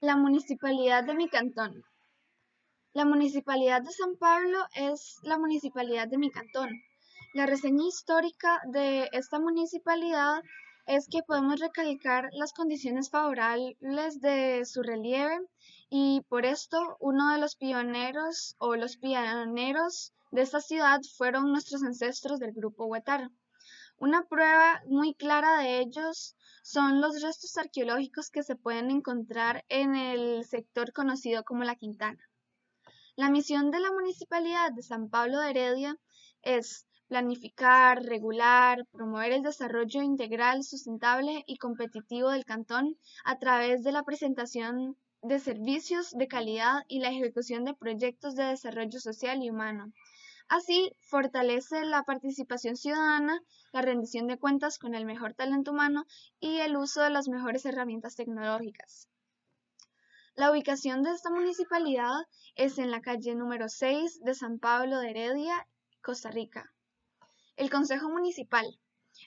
La municipalidad de mi cantón. La municipalidad de San Pablo es la municipalidad de mi cantón. La reseña histórica de esta municipalidad es que podemos recalcar las condiciones favorables de su relieve y por esto uno de los pioneros o los pioneros de esta ciudad fueron nuestros ancestros del grupo Huetar. Una prueba muy clara de ellos son los restos arqueológicos que se pueden encontrar en el sector conocido como La Quintana. La misión de la Municipalidad de San Pablo de Heredia es planificar, regular, promover el desarrollo integral, sustentable y competitivo del cantón a través de la presentación de servicios de calidad y la ejecución de proyectos de desarrollo social y humano, Así, fortalece la participación ciudadana, la rendición de cuentas con el mejor talento humano y el uso de las mejores herramientas tecnológicas. La ubicación de esta municipalidad es en la calle número 6 de San Pablo de Heredia, Costa Rica. El Consejo Municipal.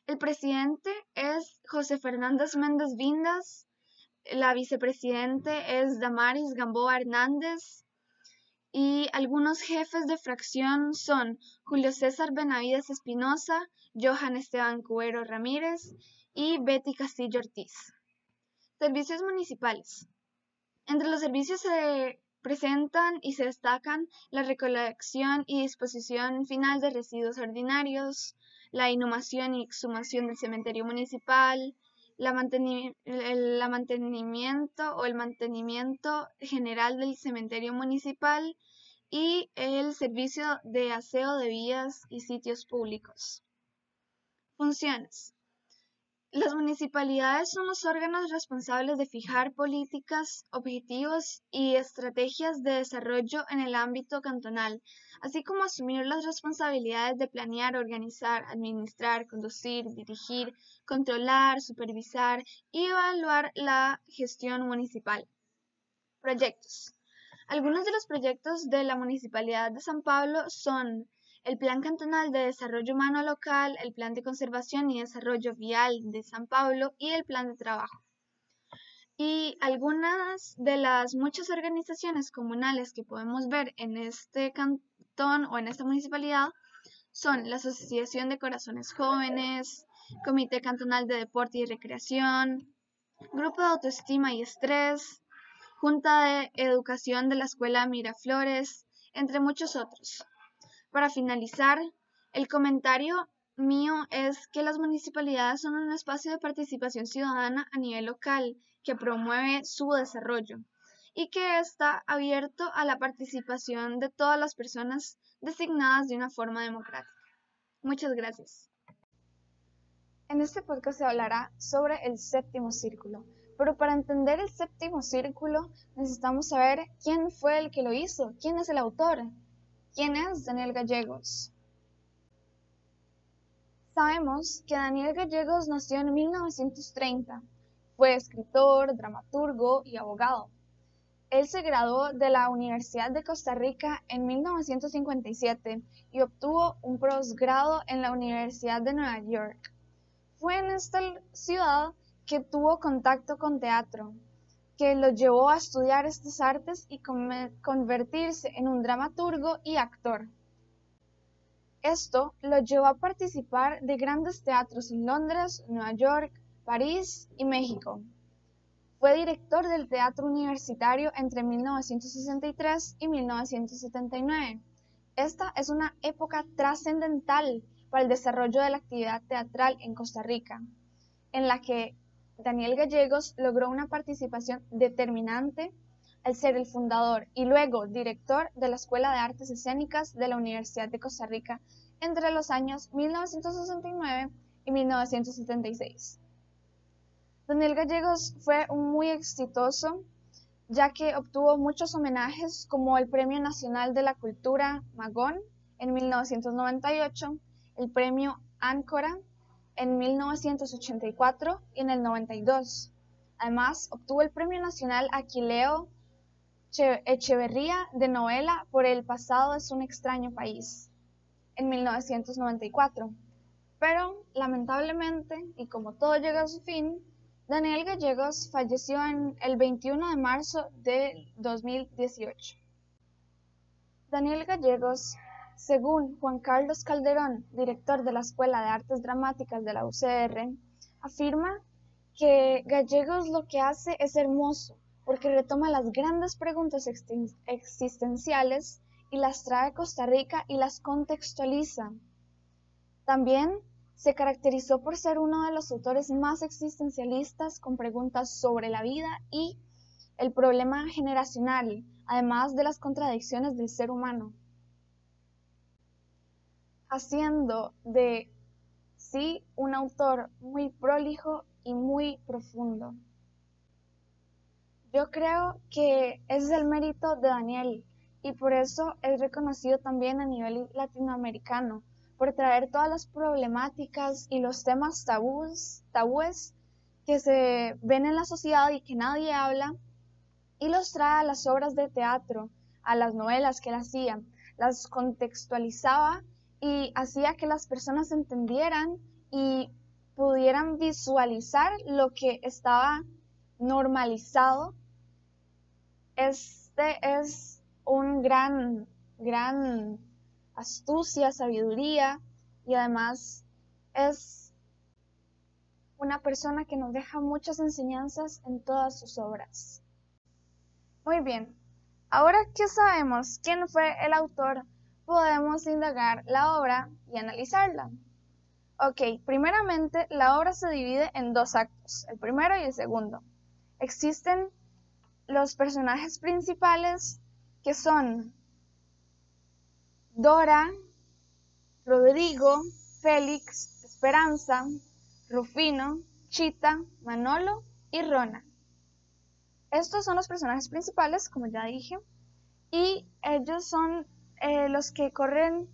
El presidente es José Fernández Méndez Vindas, la vicepresidente es Damaris Gamboa Hernández, y algunos jefes de fracción son Julio César Benavides Espinosa, Johan Esteban Cuero Ramírez y Betty Castillo Ortiz. Servicios municipales. Entre los servicios se presentan y se destacan la recolección y disposición final de residuos ordinarios, la inhumación y exhumación del cementerio municipal, la, mantenimiento o el mantenimiento general del cementerio municipal y el servicio de aseo de vías y sitios públicos. Funciones. Las municipalidades son los órganos responsables de fijar políticas, objetivos y estrategias de desarrollo en el ámbito cantonal, así como asumir las responsabilidades de planear, organizar, administrar, conducir, dirigir, controlar, supervisar y evaluar la gestión municipal. Proyectos. Algunos de los proyectos de la Municipalidad de San Pablo son el Plan Cantonal de Desarrollo Humano Local, el Plan de Conservación y Desarrollo Vial de San Pablo y el Plan de Trabajo. Y algunas de las muchas organizaciones comunales que podemos ver en este cantón o en esta municipalidad son la Asociación de Corazones Jóvenes, Comité Cantonal de Deporte y Recreación, Grupo de Autoestima y Estrés, Junta de Educación de la Escuela Miraflores, entre muchos otros. Para finalizar, el comentario mío es que las municipalidades son un espacio de participación ciudadana a nivel local que promueve su desarrollo y que está abierto a la participación de todas las personas designadas de una forma democrática. Muchas gracias. En este podcast se hablará sobre el séptimo círculo, pero para entender el séptimo círculo necesitamos saber quién fue el que lo hizo, quién es el autor. ¿Quién es Daniel Gallegos? Sabemos que Daniel Gallegos nació en 1930. Fue escritor, dramaturgo y abogado. Él se graduó de la Universidad de Costa Rica en 1957 y obtuvo un posgrado en la Universidad de Nueva York. Fue en esta ciudad que tuvo contacto con teatro, que lo llevó a estudiar estas artes y convertirse en un dramaturgo y actor. Esto lo llevó a participar de grandes teatros en Londres, Nueva York, París y México. Fue director del Teatro Universitario entre 1963 y 1979. Esta es una época trascendental para el desarrollo de la actividad teatral en Costa Rica, en la que Daniel Gallegos logró una participación determinante al ser el fundador y luego director de la Escuela de Artes Escénicas de la Universidad de Costa Rica entre los años 1969 y 1976. Daniel Gallegos fue muy exitoso ya que obtuvo muchos homenajes como el Premio Nacional de la Cultura Magón en 1998, el Premio Áncora en 1984 y en el 92. Además, obtuvo el Premio Nacional Aquileo Echeverría de novela por El pasado es un extraño país en 1994. Pero, lamentablemente, y como todo llega a su fin, Daniel Gallegos falleció en el 21 de marzo de 2018. Daniel Gallegos, según Juan Carlos Calderón, director de la Escuela de Artes Dramáticas de la UCR, afirma que Gallegos lo que hace es hermoso porque retoma las grandes preguntas existenciales y las trae a Costa Rica y las contextualiza. También se caracterizó por ser uno de los autores más existencialistas con preguntas sobre la vida y el problema generacional, además de las contradicciones del ser humano, haciendo de sí un autor muy prolijo y muy profundo. Yo creo que es el mérito de Daniel y por eso es reconocido también a nivel latinoamericano, por traer todas las problemáticas y los temas tabúes que se ven en la sociedad y que nadie habla, y los trae a las obras de teatro, a las novelas que él hacía, las contextualizaba y hacía que las personas entendieran y pudieran visualizar lo que estaba normalizado. Este es un gran, gran astucia, sabiduría y además es una persona que nos deja muchas enseñanzas en todas sus obras. Muy bien, ahora que sabemos quién fue el autor, podemos indagar la obra y analizarla. Ok, primeramente la obra se divide en dos actos, el primero y el segundo existen los personajes principales que son Dora, Rodrigo, Félix, Esperanza, Rufino, Chita, Manolo y Rona. Estos son los personajes principales, como ya dije, y ellos son eh, los que corren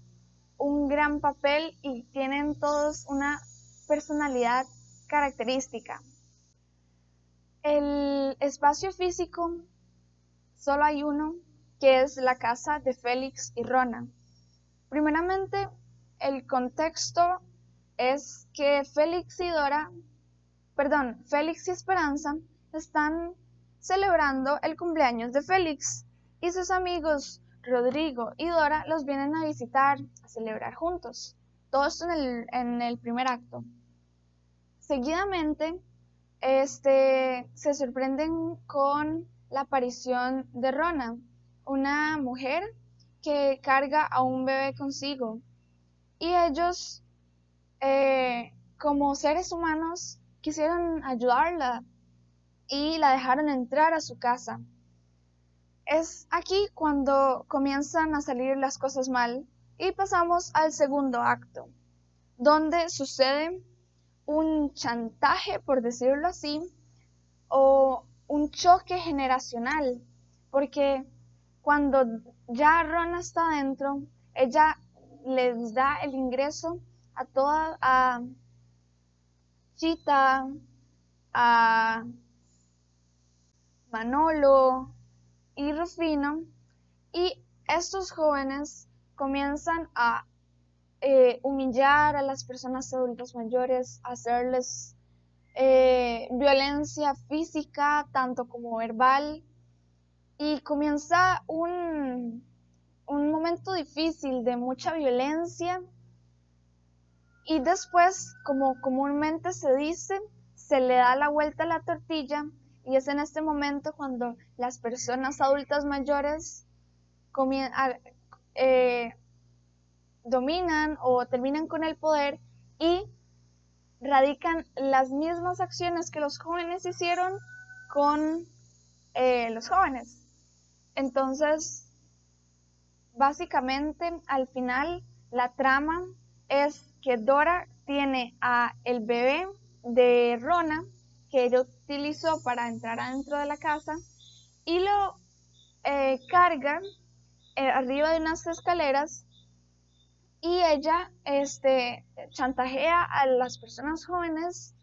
un gran papel y tienen todos una personalidad característica. El espacio físico, solo hay uno, que es la casa de Félix y Rona. Primeramente, el contexto es que Félix y Dora, perdón, Félix y Esperanza están celebrando el cumpleaños de Félix y sus amigos Rodrigo y Dora los vienen a visitar, a celebrar juntos. Todo esto en el, en el primer acto. Seguidamente, este, se sorprenden con la aparición de Rona, una mujer que carga a un bebé consigo. Y ellos, eh, como seres humanos, quisieron ayudarla y la dejaron entrar a su casa. Es aquí cuando comienzan a salir las cosas mal y pasamos al segundo acto, donde sucede un chantaje, por decirlo así, o un choque generacional, porque cuando ya Rona está dentro, ella les da el ingreso a toda, a Chita, a Manolo y Rufino, y estos jóvenes comienzan a eh, humillar a las personas adultas mayores, hacerles eh, violencia física, tanto como verbal, y comienza un, un momento difícil de mucha violencia. Y después, como comúnmente se dice, se le da la vuelta a la tortilla y es en este momento cuando las personas adultas mayores eh, dominan o terminan con el poder y radican las mismas acciones que los jóvenes hicieron con eh, los jóvenes. Entonces, básicamente, al final, la trama es que Dora tiene a el bebé de Rona que ella utilizó para entrar adentro de la casa y lo eh, carga eh, arriba de unas escaleras y ella este, chantajea a las personas jóvenes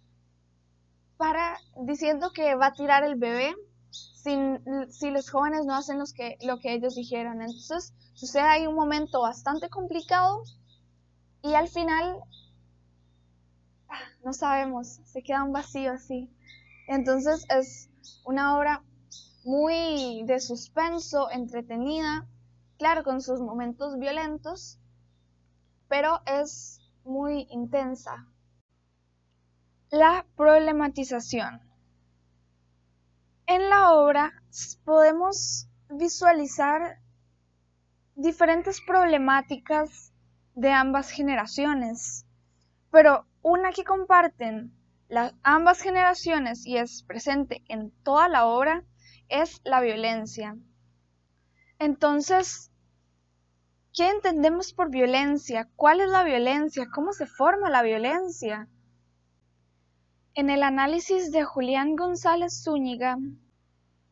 para diciendo que va a tirar el bebé si los jóvenes no hacen los que, lo que ellos dijeron. Entonces sucede ahí un momento bastante complicado y al final ah, no sabemos, se queda un vacío así. Entonces es una obra muy de suspenso, entretenida, claro, con sus momentos violentos, pero es muy intensa. La problematización. En la obra podemos visualizar diferentes problemáticas de ambas generaciones, pero una que comparten las ambas generaciones y es presente en toda la obra es la violencia. Entonces, ¿qué entendemos por violencia? ¿Cuál es la violencia? ¿Cómo se forma la violencia? En el análisis de Julián González Zúñiga,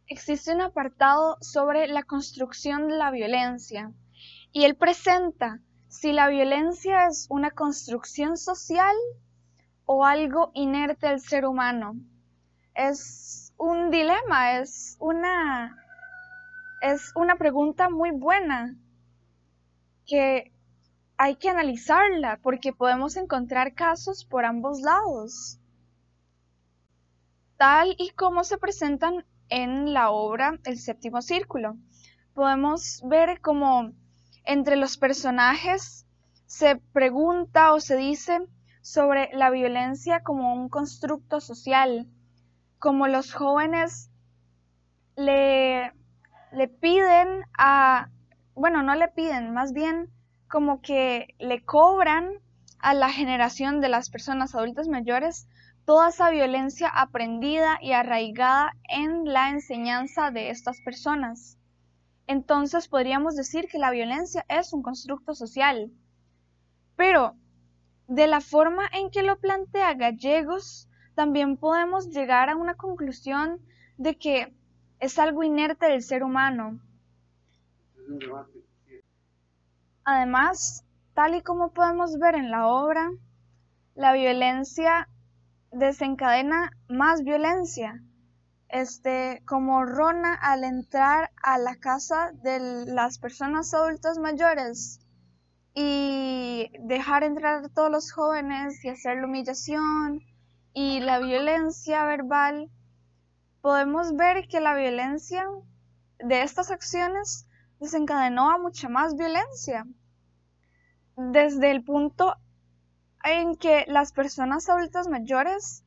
existe un apartado sobre la construcción de la violencia y él presenta si la violencia es una construcción social o algo inerte al ser humano. Es un dilema, es una, es una pregunta muy buena que hay que analizarla porque podemos encontrar casos por ambos lados. Tal y como se presentan en la obra El séptimo círculo. Podemos ver como entre los personajes se pregunta o se dice sobre la violencia como un constructo social, como los jóvenes le, le piden a, bueno, no le piden, más bien como que le cobran a la generación de las personas adultas mayores toda esa violencia aprendida y arraigada en la enseñanza de estas personas. Entonces podríamos decir que la violencia es un constructo social. Pero de la forma en que lo plantea Gallegos, también podemos llegar a una conclusión de que es algo inerte del ser humano. Además, tal y como podemos ver en la obra, la violencia desencadena más violencia. Este, como Rona al entrar a la casa de las personas adultas mayores y dejar entrar a todos los jóvenes y hacer la humillación y la violencia verbal, podemos ver que la violencia de estas acciones desencadenó a mucha más violencia. Desde el punto en que las personas adultas mayores,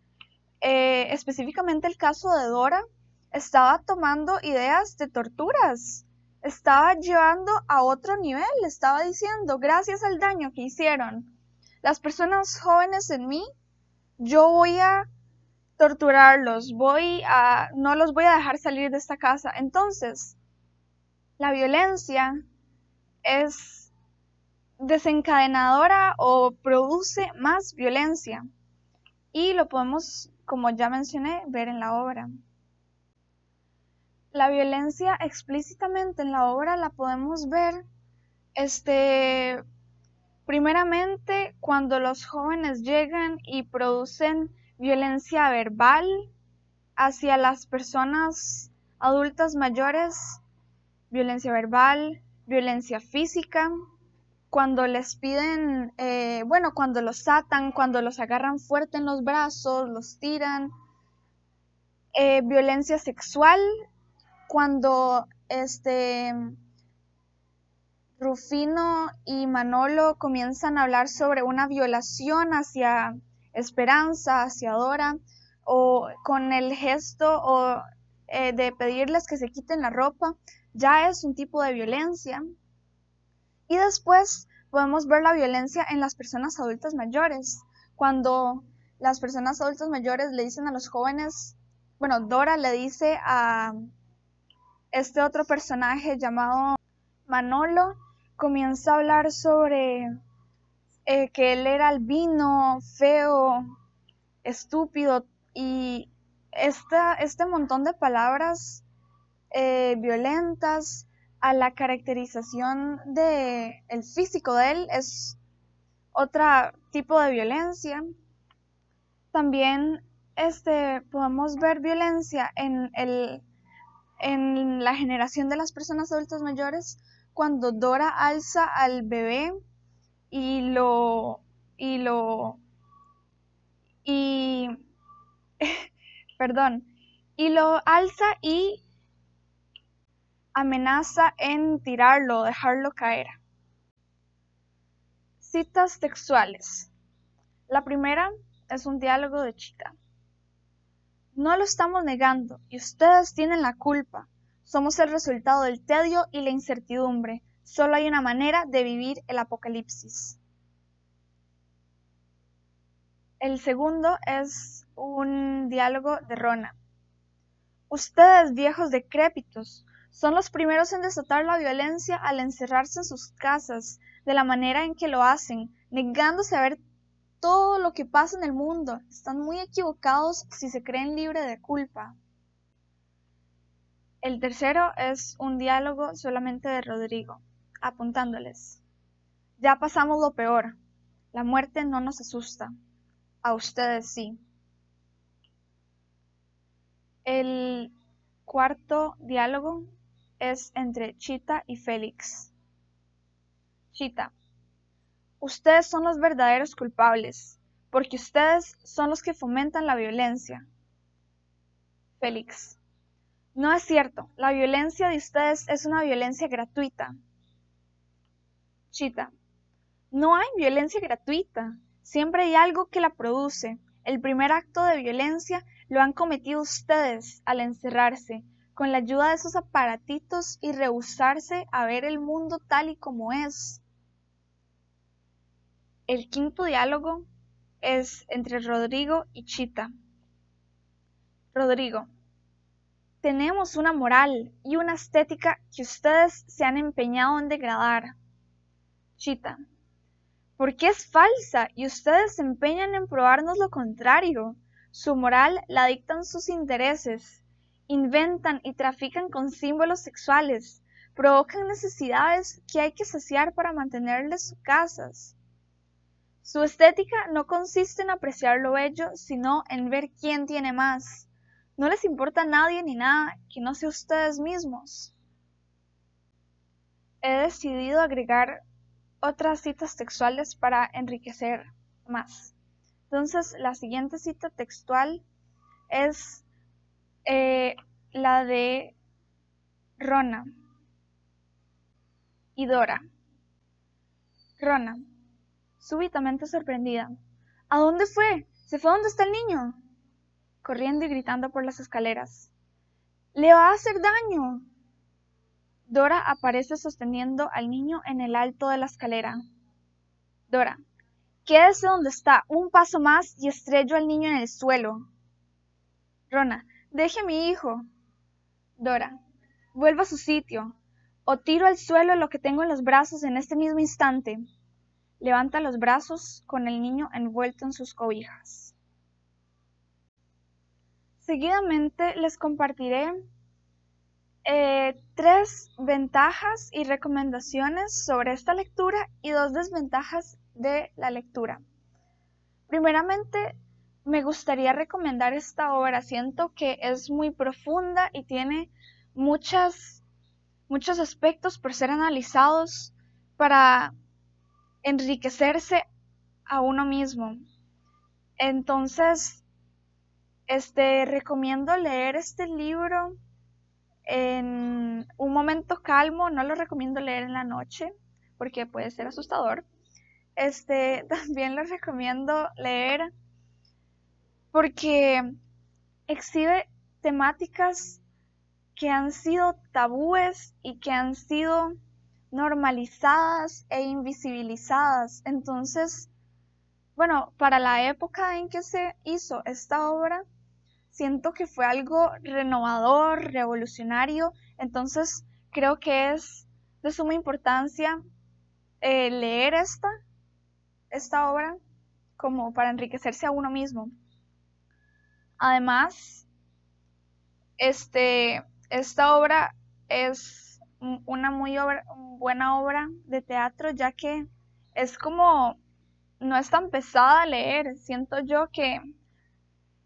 eh, específicamente el caso de Dora, estaba tomando ideas de torturas, estaba llevando a otro nivel, estaba diciendo, gracias al daño que hicieron las personas jóvenes en mí, yo voy a torturarlos, voy a, no los voy a dejar salir de esta casa. Entonces, la violencia es desencadenadora o produce más violencia. Y lo podemos, como ya mencioné, ver en la obra. La violencia explícitamente en la obra la podemos ver, este, primeramente cuando los jóvenes llegan y producen violencia verbal hacia las personas adultas mayores, violencia verbal, violencia física, cuando les piden, eh, bueno, cuando los atan, cuando los agarran fuerte en los brazos, los tiran. Eh, violencia sexual, cuando este Rufino y Manolo comienzan a hablar sobre una violación hacia Esperanza, hacia Dora, o con el gesto o, eh, de pedirles que se quiten la ropa, ya es un tipo de violencia. Y después podemos ver la violencia en las personas adultas mayores, cuando las personas adultas mayores le dicen a los jóvenes, bueno, Dora le dice a este otro personaje llamado Manolo, comienza a hablar sobre eh, que él era albino, feo, estúpido y este montón de palabras eh, violentas a la caracterización de el físico de él es otro tipo de violencia. También este, podemos ver violencia en, el, en la generación de las personas adultas mayores cuando Dora alza al bebé y lo y lo y perdón, y lo alza y amenaza en tirarlo dejarlo caer. Citas textuales. La primera es un diálogo de Chita. No lo estamos negando y ustedes tienen la culpa. Somos el resultado del tedio y la incertidumbre. Solo hay una manera de vivir el apocalipsis. El segundo es un diálogo de Rona. Ustedes, viejos decrépitos, son los primeros en desatar la violencia al encerrarse en sus casas de la manera en que lo hacen, negándose a ver todo lo que pasa en el mundo. Están muy equivocados si se creen libres de culpa. El tercero es un diálogo solamente de Rodrigo, apuntándoles. Ya pasamos lo peor. La muerte no nos asusta. A ustedes sí. El cuarto diálogo es entre Chita y Félix. Chita, ustedes son los verdaderos culpables, porque ustedes son los que fomentan la violencia. Félix, no es cierto, la violencia de ustedes es una violencia gratuita. Chita, no hay violencia gratuita, siempre hay algo que la produce. El primer acto de violencia lo han cometido ustedes al encerrarse, con la ayuda de esos aparatitos y rehusarse a ver el mundo tal y como es. El quinto diálogo es entre Rodrigo y Chita. Rodrigo, tenemos una moral y una estética que ustedes se han empeñado en degradar. Chita, porque es falsa y ustedes se empeñan en probarnos lo contrario. Su moral la dictan sus intereses inventan y trafican con símbolos sexuales, provocan necesidades que hay que saciar para mantenerles sus casas. Su estética no consiste en apreciar lo bello, sino en ver quién tiene más. No les importa a nadie ni nada que no sea ustedes mismos. He decidido agregar otras citas textuales para enriquecer más. Entonces, la siguiente cita textual es eh, la de Rona y Dora. Rona, súbitamente sorprendida. ¿A dónde fue? ¿Se fue donde está el niño? Corriendo y gritando por las escaleras. ¡Le va a hacer daño! Dora aparece sosteniendo al niño en el alto de la escalera. Dora, quédese donde está, un paso más y estrello al niño en el suelo. Rona, Deje a mi hijo. Dora, vuelva a su sitio, o tiro al suelo lo que tengo en los brazos en este mismo instante. Levanta los brazos con el niño envuelto en sus cobijas. Seguidamente les compartiré eh, tres ventajas y recomendaciones sobre esta lectura y dos desventajas de la lectura. Primeramente, me gustaría recomendar esta obra. Siento que es muy profunda y tiene muchas, muchos aspectos por ser analizados para enriquecerse a uno mismo. Entonces, este, recomiendo leer este libro en un momento calmo, no lo recomiendo leer en la noche porque puede ser asustador. Este, también lo recomiendo leer porque exhibe temáticas que han sido tabúes y que han sido normalizadas e invisibilizadas. Entonces, bueno, para la época en que se hizo esta obra, siento que fue algo renovador, revolucionario. Entonces, creo que es de suma importancia eh, leer esta, esta obra como para enriquecerse a uno mismo. Además, este, esta obra es una muy buena obra de teatro, ya que es como, no es tan pesada leer, siento yo que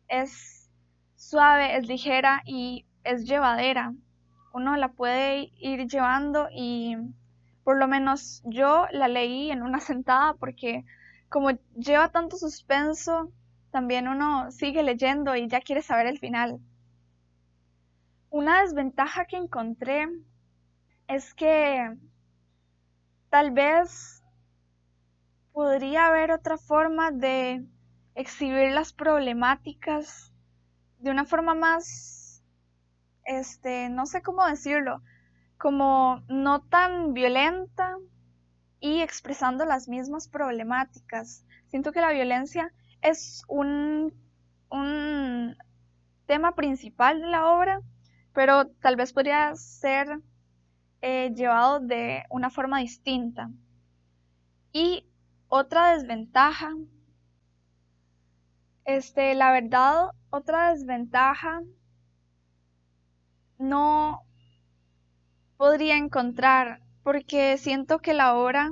es suave, es ligera y es llevadera. Uno la puede ir llevando y por lo menos yo la leí en una sentada porque como lleva tanto suspenso, también uno sigue leyendo y ya quiere saber el final. Una desventaja que encontré es que tal vez podría haber otra forma de exhibir las problemáticas de una forma más, este, no sé cómo decirlo, como no tan violenta y expresando las mismas problemáticas. Siento que la violencia es un, un tema principal de la obra, pero tal vez podría ser eh, llevado de una forma distinta. Y otra desventaja, este, la verdad, otra desventaja no podría encontrar porque siento que la obra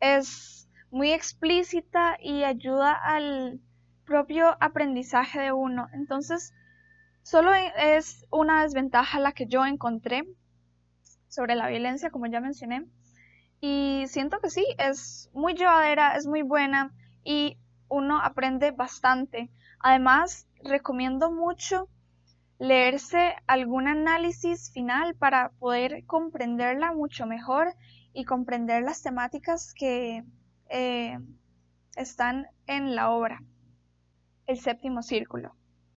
es muy explícita y ayuda al propio aprendizaje de uno. Entonces, solo es una desventaja la que yo encontré sobre la violencia, como ya mencioné. Y siento que sí, es muy llevadera, es muy buena y uno aprende bastante. Además, recomiendo mucho leerse algún análisis final para poder comprenderla mucho mejor y comprender las temáticas que eh, están en la obra. El séptimo círculo.